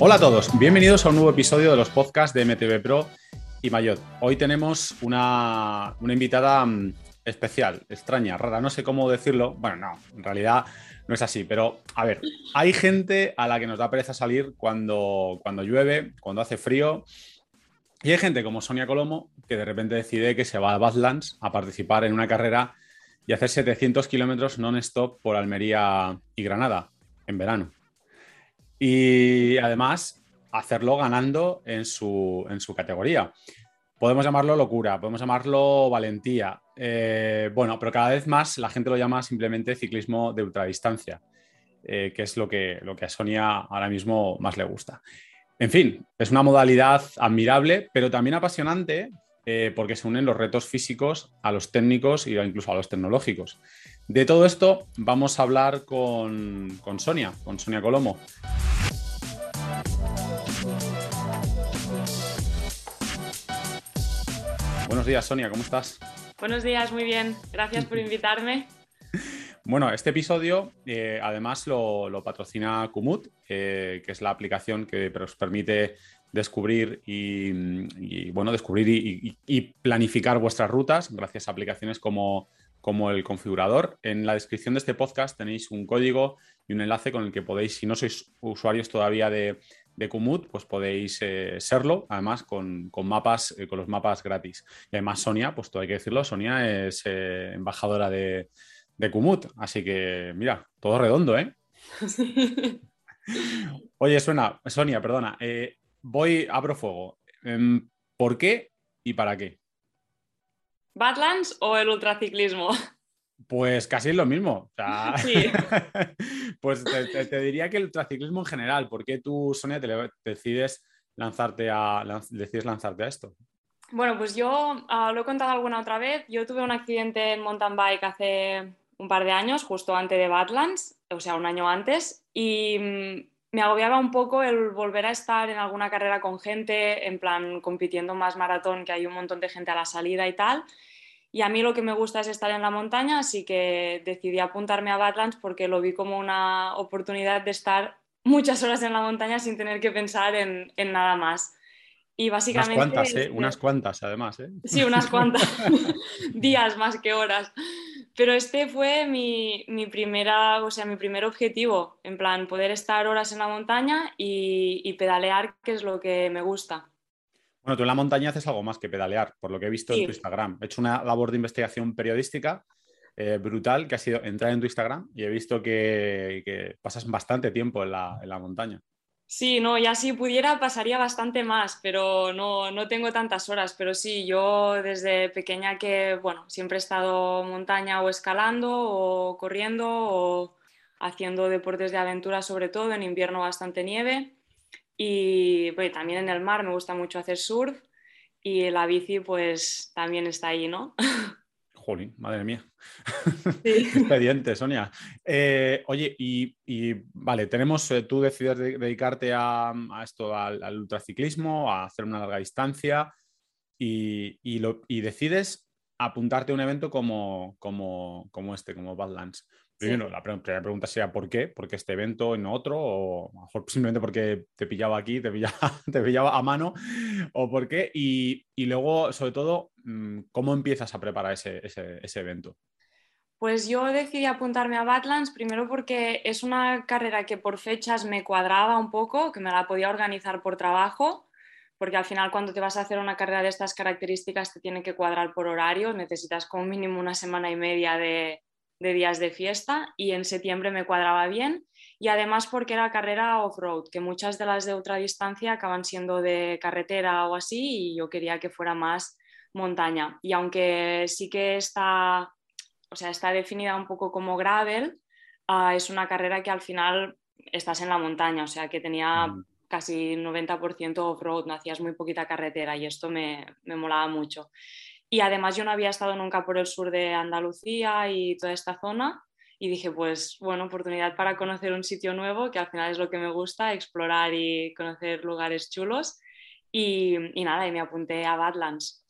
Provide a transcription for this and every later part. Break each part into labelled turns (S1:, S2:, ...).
S1: Hola a todos, bienvenidos a un nuevo episodio de los podcasts de MTV Pro y Mayot. Hoy tenemos una, una invitada mm, especial, extraña, rara, no sé cómo decirlo. Bueno, no, en realidad no es así, pero a ver, hay gente a la que nos da pereza salir cuando, cuando llueve, cuando hace frío. Y hay gente como Sonia Colomo que de repente decide que se va a Badlands a participar en una carrera y hacer 700 kilómetros non-stop por Almería y Granada en verano. Y además hacerlo ganando en su, en su categoría. Podemos llamarlo locura, podemos llamarlo valentía. Eh, bueno, pero cada vez más la gente lo llama simplemente ciclismo de ultradistancia, eh, que es lo que, lo que a Sonia ahora mismo más le gusta. En fin, es una modalidad admirable, pero también apasionante eh, porque se unen los retos físicos a los técnicos y incluso a los tecnológicos. De todo esto vamos a hablar con, con Sonia, con Sonia Colomo. Buenos días, Sonia, ¿cómo estás?
S2: Buenos días, muy bien. Gracias por invitarme.
S1: Bueno, este episodio además lo, patrocina Kumut, que es la aplicación que os permite descubrir y, bueno, descubrir y, planificar vuestras rutas gracias a aplicaciones como, como el configurador. En la descripción de este podcast tenéis un código y un enlace con el que podéis, si no sois usuarios todavía de, de Kumut, pues podéis eh, serlo, además con, mapas, eh, con los mapas gratis. Y además Sonia, pues todo hay que decirlo, Sonia es eh, embajadora de, de Kumut, así que mira, todo redondo, ¿eh? Oye, suena, Sonia, perdona, voy, abro fuego. Em, ¿Por qué y para qué?
S2: ¿Badlands o el ultraciclismo?
S1: Pues casi es lo mismo. pues te, diría que el ultraciclismo en general. ¿Por qué tú, Sonia, te decides lanzarte a, decides lanzarte a esto?
S2: Bueno, pues yo ah, lo he contado alguna otra vez. Yo tuve un accidente en mountain bike hace un par de años, justo antes de Badlands, o sea, un año antes, y mm, me agobiaba un poco el volver a estar en alguna carrera con gente, en plan compitiendo más maratón, que hay un montón de gente a la salida y tal. Y a mí lo que me gusta es estar en la montaña, así que decidí apuntarme a Badlands porque lo vi como una oportunidad de estar muchas horas en la montaña sin tener que pensar en, nada más.
S1: Y básicamente... Unas cuantas, ¿eh? Unas cuantas, además, ¿eh?
S2: Sí, unas cuantas. Días más que horas. Pero este fue mi, primera, o sea, mi primer objetivo, en plan, poder estar horas en la montaña y, y pedalear, que es lo que me gusta.
S1: Bueno, tú en la montaña haces algo más que pedalear, por lo que he visto en tu Instagram. He hecho una labor de investigación periodística eh, brutal que ha sido entrar en tu Instagram y he visto que, pasas bastante tiempo en la, montaña.
S2: Sí, no, ya si pudiera pasaría bastante más, pero no, no tengo tantas horas. Pero sí, yo desde pequeña que, bueno, siempre he estado montaña o escalando o corriendo o haciendo deportes de aventura, sobre todo en invierno bastante nieve. Y también en el mar me gusta mucho hacer surf y la bici pues también está ahí, ¿no?
S1: Jolín, madre mía. Expediente, Sonia. Eh, oye, y, vale, tenemos, eh, tú decides dedicarte a, esto, al, ultraciclismo, a hacer una larga distancia y, lo, y decides apuntarte a un evento como, como, como este, como Badlands. Primero, la primera pregunta sería ¿por qué? ¿Por qué este evento y no otro? O a lo mejor simplemente porque te pillaba aquí, te pillaba, te pillaba a mano, o por qué. Y, luego, sobre todo, mm, ¿cómo empiezas a preparar ese, ese, evento?
S2: Pues yo decidí apuntarme a Badlands primero porque es una carrera que por fechas me cuadraba un poco, que me la podía organizar por trabajo, porque al final cuando te vas a hacer una carrera de estas características te tiene que cuadrar por horarios, necesitas como mínimo una semana y media de, de días de fiesta y en septiembre me cuadraba bien y además porque era carrera off-road, que muchas de las de ultradistancia acaban siendo de carretera o así y yo quería que fuera más montaña. Y aunque sí que está, o sea, está definida un poco como gravel, ah, es una carrera que al final estás en la montaña, o sea que tenía mm. casi 90% off-road, no hacías muy poquita carretera y esto me, me molaba mucho. Y además yo no había estado nunca por el sur de Andalucía y toda esta zona y dije, pues bueno, oportunidad para conocer un sitio nuevo, que al final es lo que me gusta, explorar y conocer lugares chulos. Y, y nada, y me apunté a Badlands.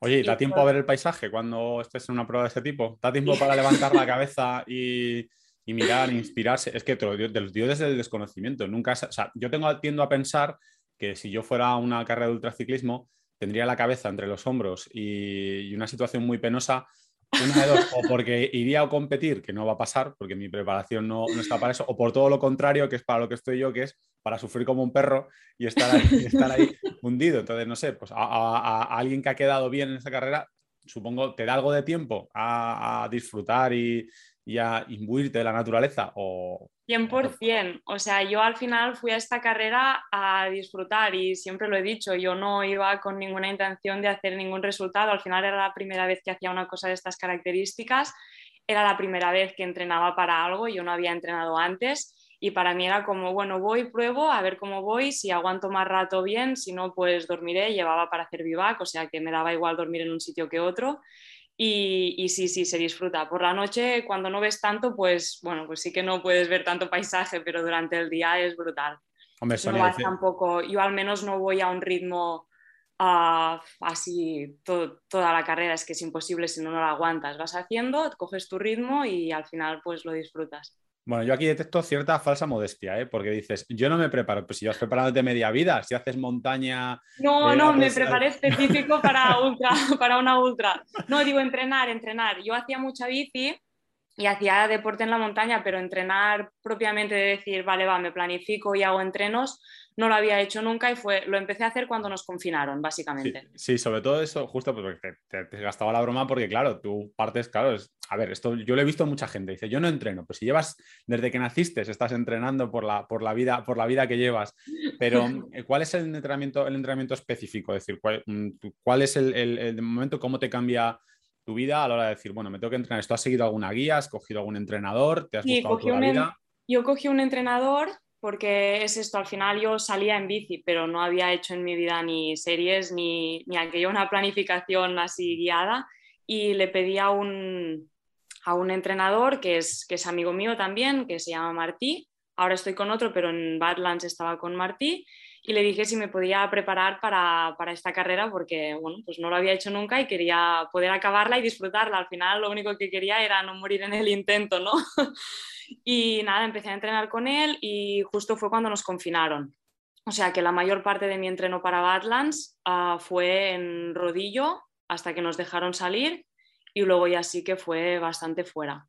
S1: Oye, ¿da tiempo a ver el paisaje cuando estés en una prueba de ese tipo? ¿Da tiempo para levantar la cabeza y y mirar, inspirarse. Es que te lo digo, desde el desconocimiento. Nunca, o sea, yo tengo, tiendo a pensar que si yo fuera a una carrera de ultraciclismo, tendría la cabeza entre los hombros y, una situación muy penosa una de dos, o porque iría a competir, que no va a pasar, porque mi preparación no, está para eso, o por todo lo contrario, que es para lo que estoy yo, que es para sufrir como un perro y estar ahí, estar hundido. Entonces, no sé, pues a, alguien que ha quedado bien en esa carrera, supongo, te da algo de tiempo a, disfrutar y, y, a imbuirte de la naturaleza o,
S2: 100%. O sea, yo al final fui a esta carrera a disfrutar y siempre lo he dicho, yo no iba con ninguna intención de hacer ningún resultado. Al final era la primera vez que hacía una cosa de estas características, era la primera vez que entrenaba para algo, yo no había entrenado antes y para mí era como, bueno, voy, pruebo, a ver cómo voy, si aguanto más rato bien, si no, pues dormiré, llevaba para hacer vivac, o sea que me daba igual dormir en un sitio que otro y, sí, sí, se disfruta. Por la noche, cuando no ves tanto, pues bueno, pues sí que no puedes ver tanto paisaje, pero durante el día es brutal.
S1: Hombre,
S2: no tampoco, yo al menos no voy a un ritmo uh, así toda la carrera, es que es imposible si no, no la aguantas. Vas haciendo, coges tu ritmo y al final pues lo disfrutas.
S1: Bueno, yo aquí detecto cierta falsa modestia, ¿eh? porque dices, yo no me preparo, pues si vas preparándote media vida, si haces montaña...
S2: No, eh, no, me preparé específico para, ultra, para una ultra. No, digo entrenar, entrenar. Yo hacía mucha bici y hacía deporte en la montaña, pero entrenar propiamente de decir, vale, va, me planifico y hago entrenos, no lo había hecho nunca y fue, lo empecé a hacer cuando nos confinaron, básicamente.
S1: Sí, sobre todo eso, justo porque te, te, gastaba la broma, porque claro, tú partes, claro, a ver, esto yo lo he visto mucha gente, dice, yo no entreno, pues si llevas, desde que naciste, estás entrenando por la, por la, vida, por la vida que llevas, pero eh, ¿cuál es el entrenamiento, el entrenamiento específico? Es decir, ¿cuál, mm, cuál es el, el, momento, cómo te cambia tu vida a la hora de decir, bueno, me tengo que entrenar, ¿esto has seguido alguna guía? ¿Has cogido algún entrenador? ¿Te has
S2: sí, buscado la vida? Yo cogí un entrenador porque es esto, al final yo salía en bici, pero no había hecho en mi vida ni series ni, ni aquello, una planificación así guiada y le pedí a un, a un entrenador que es, que es amigo mío también, que se llama Martí, ahora estoy con otro, pero en Badlands estaba con Martí y le dije si me podía preparar para, para, esta carrera porque, bueno, pues no lo había hecho nunca y quería poder acabarla y disfrutarla. Al final lo único que quería era no morir en el intento, ¿no? y nada, empecé a entrenar con él y justo fue cuando nos confinaron. O sea que la mayor parte de mi entreno para Badlands uh, fue en rodillo hasta que nos dejaron salir y luego ya sí que fue bastante fuera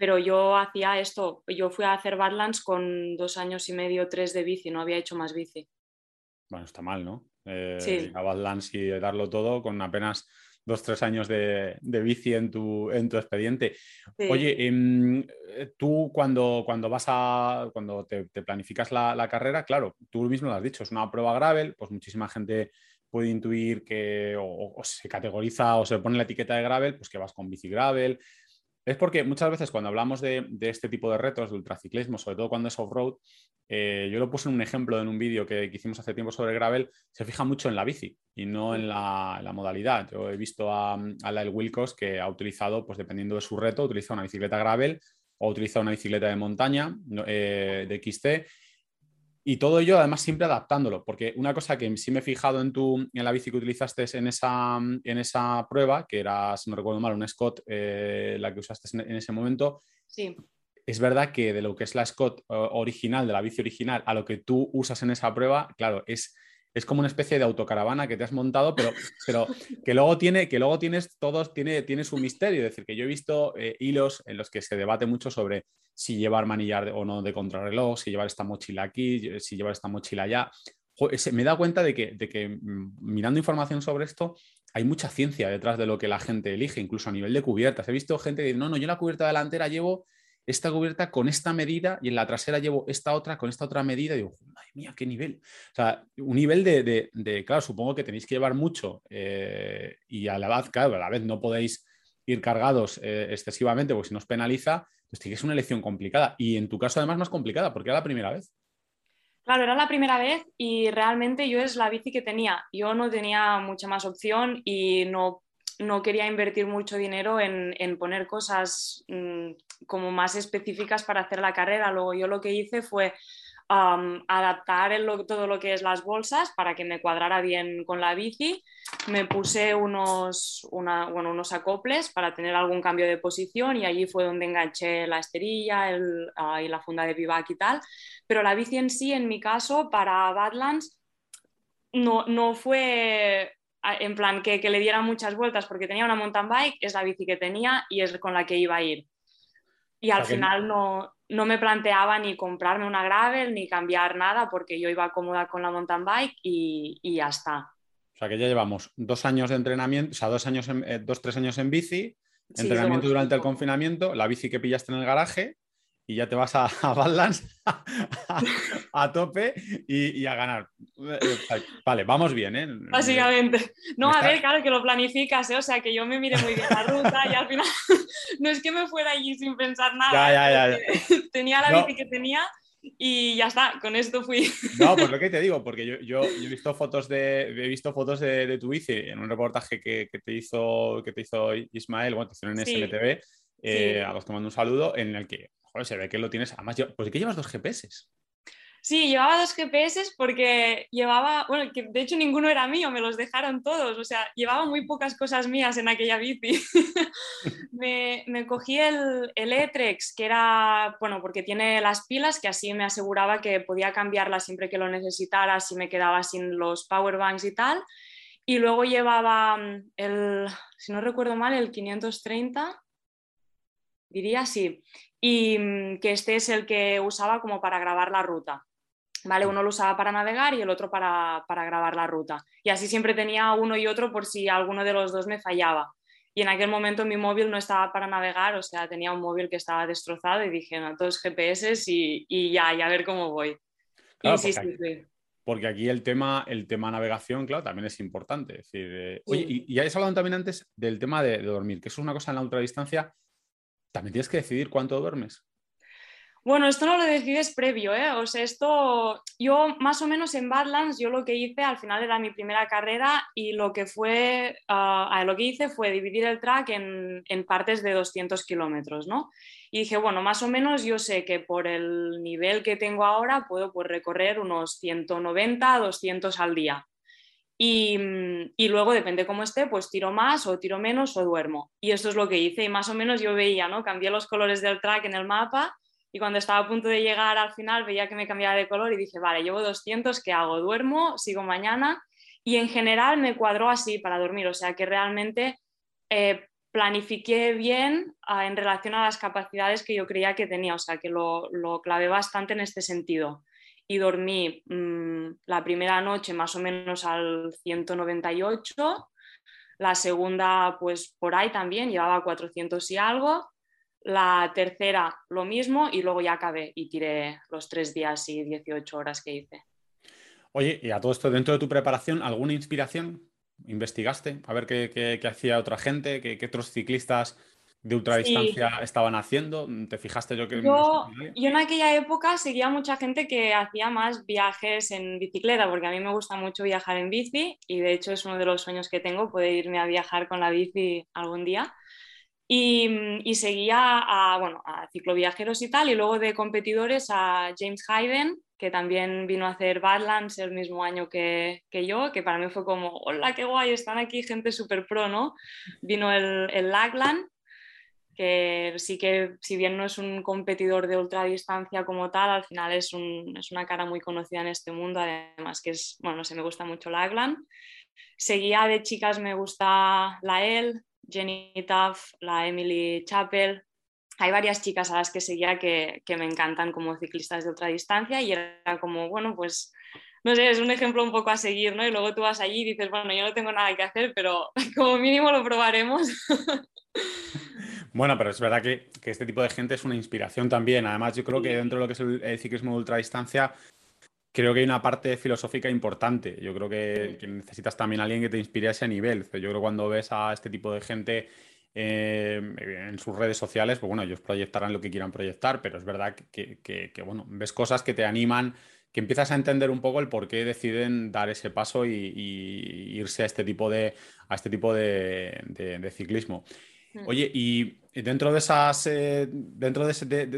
S2: pero yo hacía esto, yo fui a hacer Badlands con dos años y medio, tres de bici, no había hecho más bici.
S1: Bueno, está mal, ¿no? Eh, sí. A Badlands y darlo todo con apenas dos, tres años de, bici en tu, en tu expediente. Oye, em, tú cuando, cuando vas a, cuando te, planificas la, carrera, claro, tú mismo lo has dicho, es una prueba gravel, pues muchísima gente puede intuir que o, se categoriza o se pone la etiqueta de gravel, pues que vas con bici gravel, es porque muchas veces cuando hablamos de, este tipo de retos, de ultraciclismo, sobre todo cuando es off-road, eh, yo lo puse en un ejemplo en un vídeo que, hicimos hace tiempo sobre gravel, se fija mucho en la bici y no en la, modalidad. Yo he visto a, a Lyle Wilcox que ha utilizado, pues dependiendo de su reto, utiliza una bicicleta gravel o utiliza una bicicleta de montaña eh, de XT y todo ello, además, siempre adaptándolo, porque una cosa que sí me he fijado en, tu, en la bici que utilizaste en esa, en esa prueba, que era, si no recuerdo mal, una Scott, eh, la que usaste en, ese momento,
S2: sí.
S1: es verdad que de lo que es la Scott eh, original, de la bici original, a lo que tú usas en esa prueba, claro, es es como una especie de autocaravana que te has montado, pero, pero que luego tiene, que luego tienes todos, tiene, tiene su misterio. Es decir, que yo he visto eh, hilos en los que se debate mucho sobre si llevar manillar o no de contrarreloj, si llevar esta mochila aquí, si llevar esta mochila allá. Me he dado cuenta de que, de que mm, mirando información sobre esto, hay mucha ciencia detrás de lo que la gente elige, incluso a nivel de cubiertas. He visto gente que dice, no, no, yo la cubierta delantera llevo esta cubierta con esta medida y en la trasera llevo esta otra con esta otra medida. Y digo, madre mía, qué nivel. O sea, un nivel de, claro, supongo que tenéis que llevar mucho eh, y a la vez, claro, a la vez no podéis ir cargados eh, excesivamente porque si nos penaliza, pues es una elección complicada. Y en tu caso además más complicada porque era la primera vez.
S2: Claro, era la primera vez y realmente yo es la bici que tenía. Yo no tenía mucha más opción y no no quería invertir mucho dinero en, poner cosas mm, como más específicas para hacer la carrera. Luego yo lo que hice fue adaptar todo lo que es las bolsas para que me cuadrara bien con la bici. Me puse unos, bueno, unos acoples para tener algún cambio de posición y allí fue donde enganché la esterilla y la funda de vivac y tal. Pero la bici en sí, en mi caso, para Badlands, no, no fue en plan que, que le diera muchas vueltas porque tenía una mountain bike, es la bici que tenía y es con la que iba a ir. Y al final no, no me planteaba ni comprarme una gravel ni cambiar nada porque yo iba cómoda con la mountain bike y, y ya está.
S1: O sea que ya llevamos dos años de entrenamiento, o sea, dos años, en, eh, dos, tres años en bici, entrenamiento durante el confinamiento, la bici que pillaste en el garaje y ya te vas a, a Badlands a, tope y, a ganar. Vale, vamos bien, ¿eh?
S2: Básicamente. No, a ver, claro que lo planificas, ¿eh? O sea, que yo me mire muy bien la ruta y al final no es que me fuera allí sin pensar nada.
S1: Ya, ya, ya,
S2: tenía la bici que tenía y ya está, con esto fui.
S1: No, pues lo que te digo, porque yo, he visto fotos de, he visto fotos de, tu bici en un reportaje que, te, hizo, que te hizo Ismael, bueno, te hicieron en SLTV, eh, a los que mando un saludo, en el que Joder, se ve que lo tienes. Además, ¿por qué llevas dos GPS?
S2: Sí, llevaba dos GPS porque llevaba, bueno, que de hecho ninguno era mío, me los dejaron todos, o sea, llevaba muy pocas cosas mías en aquella bici. me, cogí el, el E-Trex, que era, bueno, porque tiene las pilas, que así me aseguraba que podía cambiarlas siempre que lo necesitara, si me quedaba sin los power banks y tal. Y luego llevaba mm, el, si no recuerdo mal, el 530, diría sí, y mm, que este es el que usaba como para grabar la ruta. ¿Vale? Uno lo usaba para navegar y el otro para, grabar la ruta. Y así siempre tenía uno y otro por si alguno de los dos me fallaba. Y en aquel momento mi móvil no estaba para navegar, o sea, tenía un móvil que estaba destrozado y dije, no, todos GPS y, y ya, y a ver cómo voy.
S1: porque, aquí, porque, aquí, el tema, el tema navegación, claro, también es importante. decir, eh, oye, y, ya has hablado también antes del tema de, de, dormir, que eso es una cosa en la ultradistancia también tienes que decidir cuánto duermes.
S2: Bueno, esto no lo decides previo, ¿eh? O sea, esto, yo más o menos en Badlands, yo lo que hice al final era mi primera carrera y lo que fue, uh, lo que hice fue dividir el track en, en partes de 200 kilómetros, ¿no? Y dije, bueno, más o menos yo sé que por el nivel que tengo ahora puedo pues, recorrer unos 190, 200 al día. Mm, y, luego, depende cómo esté, pues tiro más o tiro menos o duermo. Y esto es lo que hice. Y más o menos yo veía, ¿no? Cambié los colores del track en el mapa y cuando estaba a punto de llegar al final veía que me cambiaba de color y dije, vale, llevo 200, ¿qué hago? ¿Duermo? ¿Sigo mañana? Y en general me cuadró así para dormir. O sea que realmente eh, planifiqué bien ah, en relación a las capacidades que yo creía que tenía. O sea que lo, lo clavé bastante en este sentido y dormí mm, la primera noche más o menos al 198, la segunda pues por ahí también, llevaba 400 y algo, la tercera lo mismo y luego ya acabé y tiré los tres días y 18 horas que hice.
S1: Oye, y a todo esto, dentro de tu preparación, ¿alguna inspiración? ¿Investigaste? A ver qué, hacía otra gente, qué, qué otros ciclistas de ultradistancia estaban haciendo? ¿Te fijaste yo que...
S2: Yo, yo, en aquella época seguía mucha gente que hacía más viajes en bicicleta, porque a mí me gusta mucho viajar en bici y de hecho es uno de los sueños que tengo, poder irme a viajar con la bici algún día. Y, y seguía a, bueno, a cicloviajeros y tal, y luego de competidores a James Hayden, que también vino a hacer Badlands el mismo año que, que, yo, que para mí fue como, hola, qué guay, están aquí gente súper pro, ¿no? Vino el, el Lagland, que sí que si bien no es un competidor de ultradistancia como tal, al final es, es, una cara muy conocida en este mundo, además que es, bueno, no sé, me gusta mucho la Aglan. Seguía de chicas, me gusta la El, Jenny Tuff, la Emily Chappell. Hay varias chicas a las que seguía que, que me encantan como ciclistas de ultradistancia y era como, bueno, pues no sé, es un ejemplo un poco a seguir, ¿no? Y luego tú vas allí y dices, bueno, yo no tengo nada que hacer, pero como mínimo lo probaremos.
S1: Bueno, pero es verdad que, este tipo de gente es una inspiración también. Además, yo creo que dentro de lo que es el, ciclismo de ultradistancia, creo que hay una parte filosófica importante. Yo creo que, necesitas también a alguien que te inspire a ese nivel. Yo creo que cuando ves a este tipo de gente eh, en sus redes sociales, pues bueno, ellos proyectarán lo que quieran proyectar, pero es verdad que, bueno, ves cosas que te animan, que empiezas a entender un poco el por qué deciden dar ese paso y, irse a este tipo de, a este tipo de ciclismo. Mm. Oye, y dentro de esas, eh, dentro de,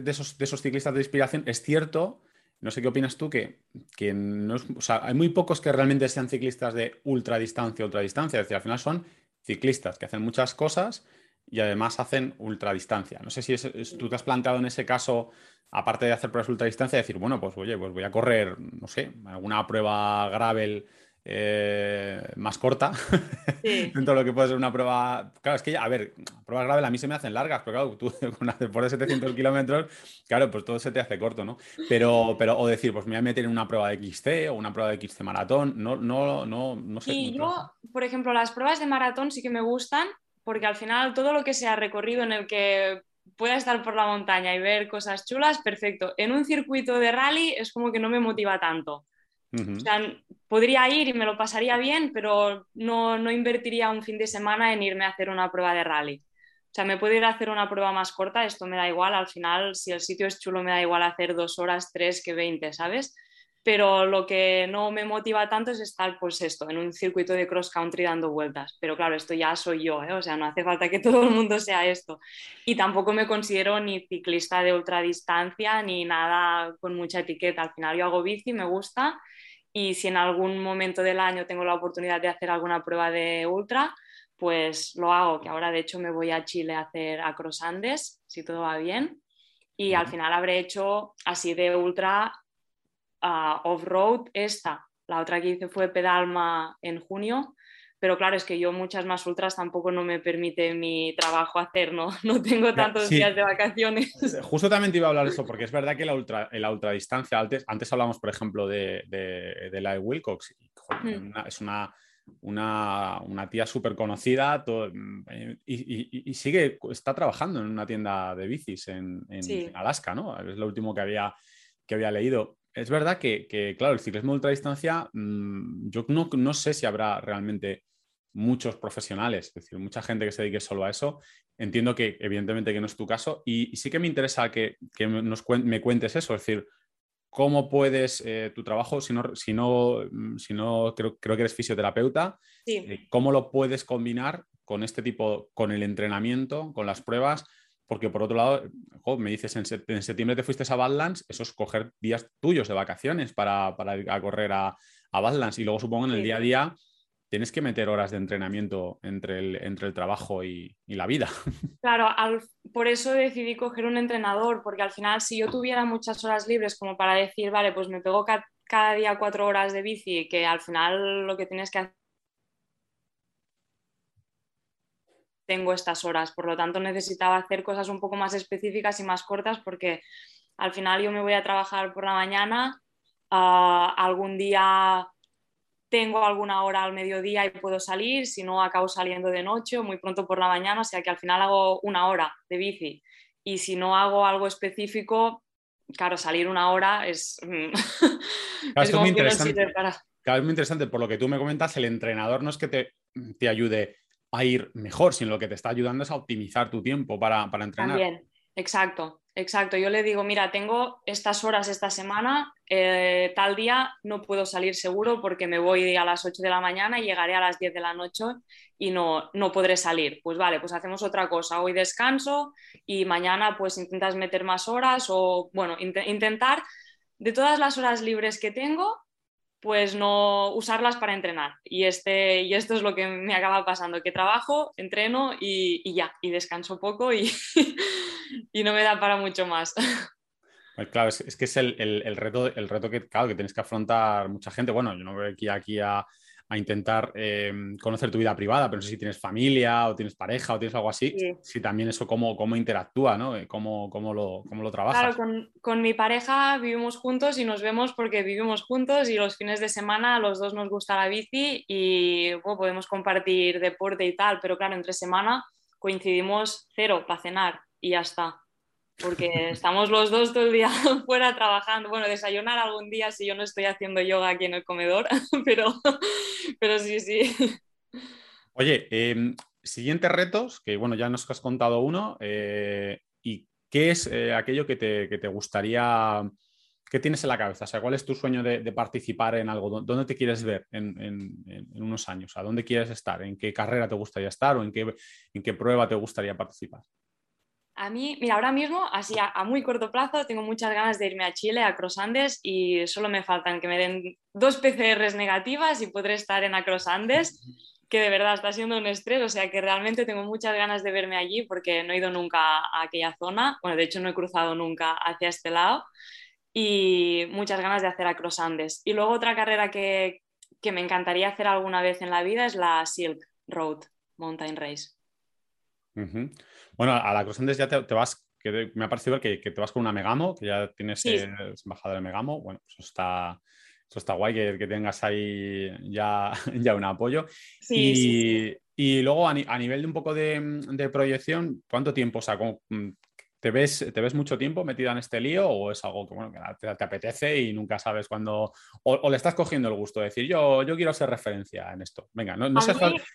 S1: esos, ciclistas de inspiración, es cierto no sé qué opinas tú, que, que no o sea, hay muy pocos que realmente sean ciclistas de ultradistancia, ultradistancia. Es decir, al final son ciclistas que hacen muchas cosas y además hacen ultradistancia. No sé si tú te has planteado en ese caso, aparte de hacer pruebas ultradistancia, decir, bueno, pues oye, pues voy a correr, no sé, alguna prueba gravel eh, más corta dentro de lo que puede ser una prueba. Claro, es que, ya, a ver, pruebas graves a mí se me hacen largas, pero claro, tú con hacer por 700 kilómetros, claro, pues todo se te hace corto, ¿no? Pero, pero, o decir, pues me voy a meter en una prueba de XC o una prueba de XC maratón, no, no, no, no sé.
S2: Y yo, por ejemplo, las pruebas de maratón sí que me gustan, porque al final todo lo que sea recorrido en el que pueda estar por la montaña y ver cosas chulas, perfecto. En un circuito de rally es como que no me motiva tanto. O sea, podría ir y me lo pasaría bien, pero no, no, invertiría un fin de semana en irme a hacer una prueba de rally. O sea, me puedo ir a hacer una prueba más corta, esto me da igual, al final, si el sitio es chulo, me da igual hacer dos horas, tres que veinte, ¿sabes? Pero lo que no me motiva tanto es estar, pues esto, en un circuito de cross country dando vueltas. Pero claro, esto ya soy yo, ¿eh? o sea, no hace falta que todo el mundo sea esto. Y tampoco me considero ni ciclista de ultradistancia ni nada con mucha etiqueta. Al final yo hago bici, me gusta y si en algún momento del año tengo la oportunidad de hacer alguna prueba de ultra, pues lo hago, que ahora de hecho me voy a Chile a hacer Across Andes, si todo va bien, y al final habré hecho así de ultra uh, off-road esta. La otra que hice fue Pedalma en junio pero claro, es que yo muchas más ultras tampoco no me permite mi trabajo hacer, ¿no? No tengo tantos días de vacaciones.
S1: Justo también te iba a hablar de eso, porque es verdad que la, ultra, la ultradistancia, antes, antes hablamos, por ejemplo, de, de, la de Wilcox, hmm. es una, una, una tía súper conocida y, y, sigue, está trabajando en una tienda de bicis en, en Alaska, ¿no? Es lo último que había, que había leído es verdad que, que, claro, el ciclismo de ultradistancia, mm, yo no, no, sé si habrá realmente muchos profesionales, es decir, mucha gente que se dedique solo a eso. Entiendo que evidentemente que no es tu caso. Y, sí que me interesa que, nos me cuentes eso, es decir, cómo puedes eh, tu trabajo, si no, si no, mm, si no creo, creo que eres fisioterapeuta, eh, cómo lo puedes combinar con este tipo, con el entrenamiento, con las pruebas, porque por otro lado, me dices, en, septiembre te fuiste a Badlands, eso es coger días tuyos de vacaciones para, ir a correr a, a Badlands y luego supongo en el día a día tienes que meter horas de entrenamiento entre el, entre el trabajo y, la vida.
S2: Claro, por eso decidí coger un entrenador, porque al final si yo tuviera muchas horas libres como para decir, vale, pues me pego cada día cuatro horas de bici, que al final lo que tienes que hacer tengo estas horas, por lo tanto necesitaba hacer cosas un poco más específicas y más cortas porque al final yo me voy a trabajar por la mañana, ah, algún día tengo alguna hora al mediodía y puedo salir, si no acabo saliendo de noche o muy pronto por la mañana, o sea que al final hago una hora de bici y si no hago algo específico, claro, salir una hora es...
S1: Mm, es, muy interesante. Claro, es muy interesante, por lo que tú me comentas, el entrenador no es que te, te ayude a ir mejor, sino lo que te está ayudando es a optimizar tu tiempo para, para entrenar.
S2: También, exacto. Exacto, yo le digo, mira, tengo estas horas esta semana, eh, tal día no puedo salir seguro porque me voy a las 8 de la mañana y llegaré a las 10 de la noche y no, no podré salir. Pues vale, pues hacemos otra cosa, hoy descanso y mañana pues intentas meter más horas o bueno, intentar de todas las horas libres que tengo, pues no usarlas para entrenar. Y, este, y esto es lo que me acaba pasando, que trabajo, entreno y, ya, y descanso poco y, y, no me da para mucho más.
S1: Pues claro, es, que es el, reto, el reto que, claro, que tienes que afrontar mucha gente. Bueno, yo no voy aquí, aquí a, a intentar em, conocer tu vida privada, pero no sé si tienes familia o tienes pareja o tienes algo así, si también eso cómo, cómo interactúa, ¿no? Eh, ¿Cómo, cómo, lo, cómo lo trabajas?
S2: Claro, con, con, mi pareja vivimos juntos y nos vemos porque vivimos juntos y los fines de semana a los dos nos gusta la bici y podemos compartir deporte y tal, pero claro, entre semana coincidimos cero para cenar y ya está porque estamos los dos todo el día fuera trabajando. Bueno, desayunar algún día si yo no estoy haciendo yoga aquí en el comedor, pero, pero sí, sí.
S1: Oye, em, siguientes retos, que bueno, ya nos has contado uno, eh, ¿y qué es eh, aquello que te, que te, gustaría, qué tienes en la cabeza? O sea, ¿cuál es tu sueño de, participar en algo? ¿Dónde te quieres ver en, en, unos años? ¿A dónde quieres estar? ¿En qué carrera te gustaría estar o en qué, en qué prueba te gustaría participar?
S2: A mí, mira, ahora mismo, así a, muy corto plazo, tengo muchas ganas de irme a Chile, a Andes y solo me faltan que me den dos PCRs negativas y podré estar en Andes que de verdad está siendo un estrés, o sea que realmente tengo muchas ganas de verme allí porque no he ido nunca a aquella zona, bueno, de hecho no he cruzado nunca hacia este lado. Y muchas ganas de hacer Andes Y luego otra carrera que, que me encantaría hacer alguna vez en la vida es la Silk Road Mountain Race.
S1: Bueno, a la Cross ya te, vas, que me ha parecido ver que, te vas con una Megamo, que ya tienes sí. embajador de Megamo. Bueno, pues eso está, eso está guay que, tengas ahí ya, ya un apoyo. y, y, luego a, nivel de un poco de, de proyección, ¿cuánto tiempo? O sea, mm, ¿Te ves, ¿Te ves mucho tiempo metida en este lío o es algo que, bueno, que te, apetece y nunca sabes cuándo... O, le estás cogiendo el gusto de decir, yo, yo quiero ser referencia en esto. Venga, no, no,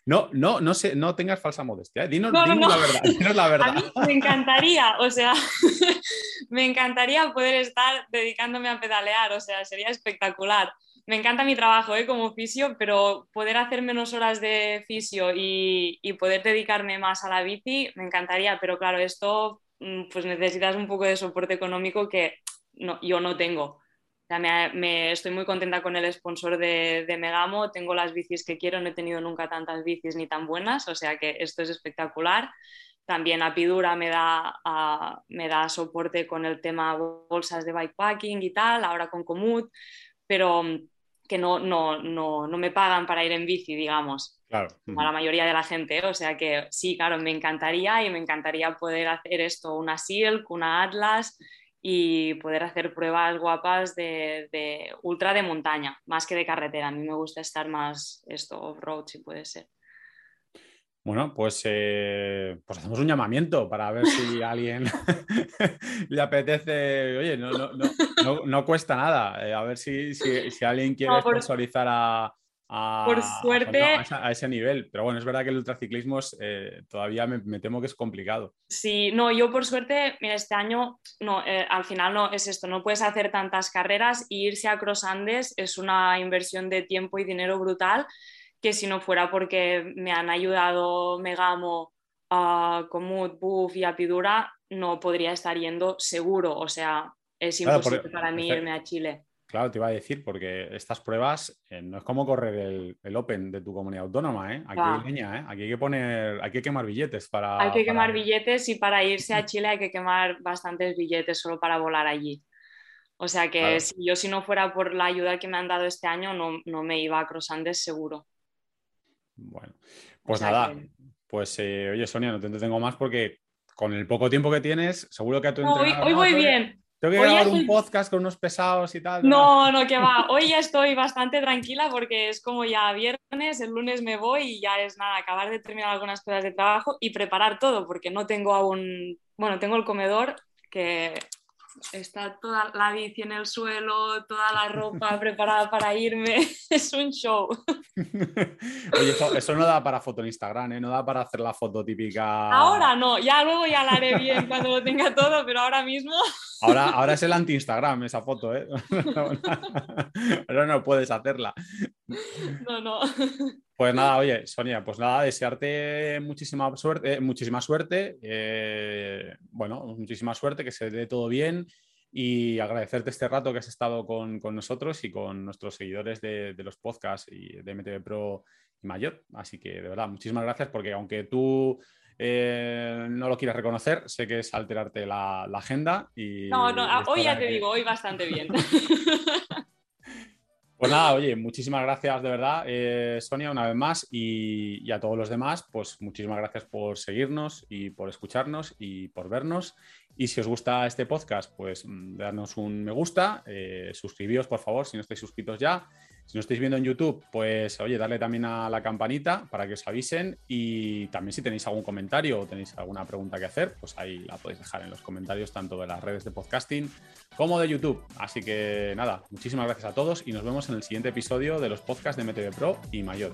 S1: no, no, no, no tengas falsa modestia. ¿eh? Dinos, la verdad. Dinos la verdad.
S2: me encantaría, o sea, me encantaría poder estar dedicándome a pedalear, o sea, sería espectacular. Me encanta mi trabajo ¿eh? como fisio, pero poder hacer menos horas de fisio y, y poder dedicarme más a la bici, me encantaría, pero claro, esto pues necesitas un poco de soporte económico que no, yo no tengo. me, estoy muy contenta con el sponsor de, Megamo, tengo las bicis que quiero, no he tenido nunca tantas bicis ni tan buenas, o sea que esto es espectacular. También Apidura me da, me da soporte con el tema bolsas de bikepacking y tal, ahora con Comut, pero que no, no, no, no me pagan para ir en bici, digamos. Claro. Como a la mayoría de la gente. O sea que sí, claro, me encantaría y me encantaría poder hacer esto, una Silk, una Atlas y poder hacer pruebas guapas de, de ultra de montaña, más que de carretera. A mí me gusta estar más esto off-road, si puede ser.
S1: Bueno, pues, eh, pues hacemos un llamamiento para ver si a alguien le apetece. Oye, no, no, no, no cuesta nada. Eh, a ver si, si, si alguien quiere sponsorizar a,
S2: por suerte.
S1: A, ese nivel. Pero bueno, es verdad que el ultraciclismo eh, todavía me, temo que es complicado.
S2: Sí, no, yo por suerte, mira, este año, no, eh, al final no es esto, no puedes hacer tantas carreras y irse a Cross Andes es una inversión de tiempo y dinero brutal que si no fuera porque me han ayudado Megamo, uh, Comut, Buff y Apidura, no podría estar yendo seguro. O sea, es imposible para mí irme a Chile.
S1: Claro, te iba a decir, porque estas pruebas eh, no es como correr el, Open de tu comunidad autónoma, ¿eh? Aquí hay leña, ¿eh? Aquí hay que poner, hay que quemar billetes para.
S2: Hay que quemar billetes y para irse a Chile hay que quemar bastantes billetes solo para volar allí. O sea que si yo si no fuera por la ayuda que me han dado este año, no, me iba a Crosandes seguro.
S1: Bueno, pues nada, pues eh, oye Sonia, no te entretengo más porque con el poco tiempo que tienes, seguro que a tu
S2: no, hoy, hoy voy bien.
S1: Tengo que grabar un podcast con unos pesados y tal.
S2: No, no, que va. Hoy ya estoy bastante tranquila porque es como ya viernes, el lunes me voy y ya es nada, acabar de terminar algunas cosas de trabajo y preparar todo porque no tengo aún, bueno, tengo el comedor que está toda la bici en el suelo, toda la ropa preparada para irme. Es un show.
S1: Oye, eso, no da para foto en Instagram, ¿eh? No da para hacer la foto típica.
S2: Ahora no, ya luego ya la haré bien cuando lo tenga todo, pero ahora mismo.
S1: Ahora, ahora es el anti-Instagram esa foto, ¿eh? Pero no puedes hacerla.
S2: No, no.
S1: Pues nada, oye, Sonia, pues nada, desearte muchísima suerte, muchísima suerte, eh, bueno, muchísima suerte, que se dé todo bien y agradecerte este rato que has estado con, nosotros y con nuestros seguidores de, los podcasts y de MTV Pro y Mayor. Así que de verdad, muchísimas gracias porque aunque tú eh, no lo quieras reconocer, sé que es alterarte la, agenda y...
S2: No, no, hoy ya te digo, hoy bastante bien.
S1: Pues nada, oye, muchísimas gracias de verdad, eh, Sonia, una vez más, y, a todos los demás, pues muchísimas gracias por seguirnos y por escucharnos y por vernos. Y si os gusta este podcast, pues mm, darnos un me gusta, eh, suscribíos por favor si no estáis suscritos ya. Si no estáis viendo en YouTube, pues oye, darle también a la campanita para que os avisen y también si tenéis algún comentario o tenéis alguna pregunta que hacer, pues ahí la podéis dejar en los comentarios tanto de las redes de podcasting como de YouTube. Así que nada, muchísimas gracias a todos y nos vemos en el siguiente episodio de los podcasts de MTV Pro y Mayor.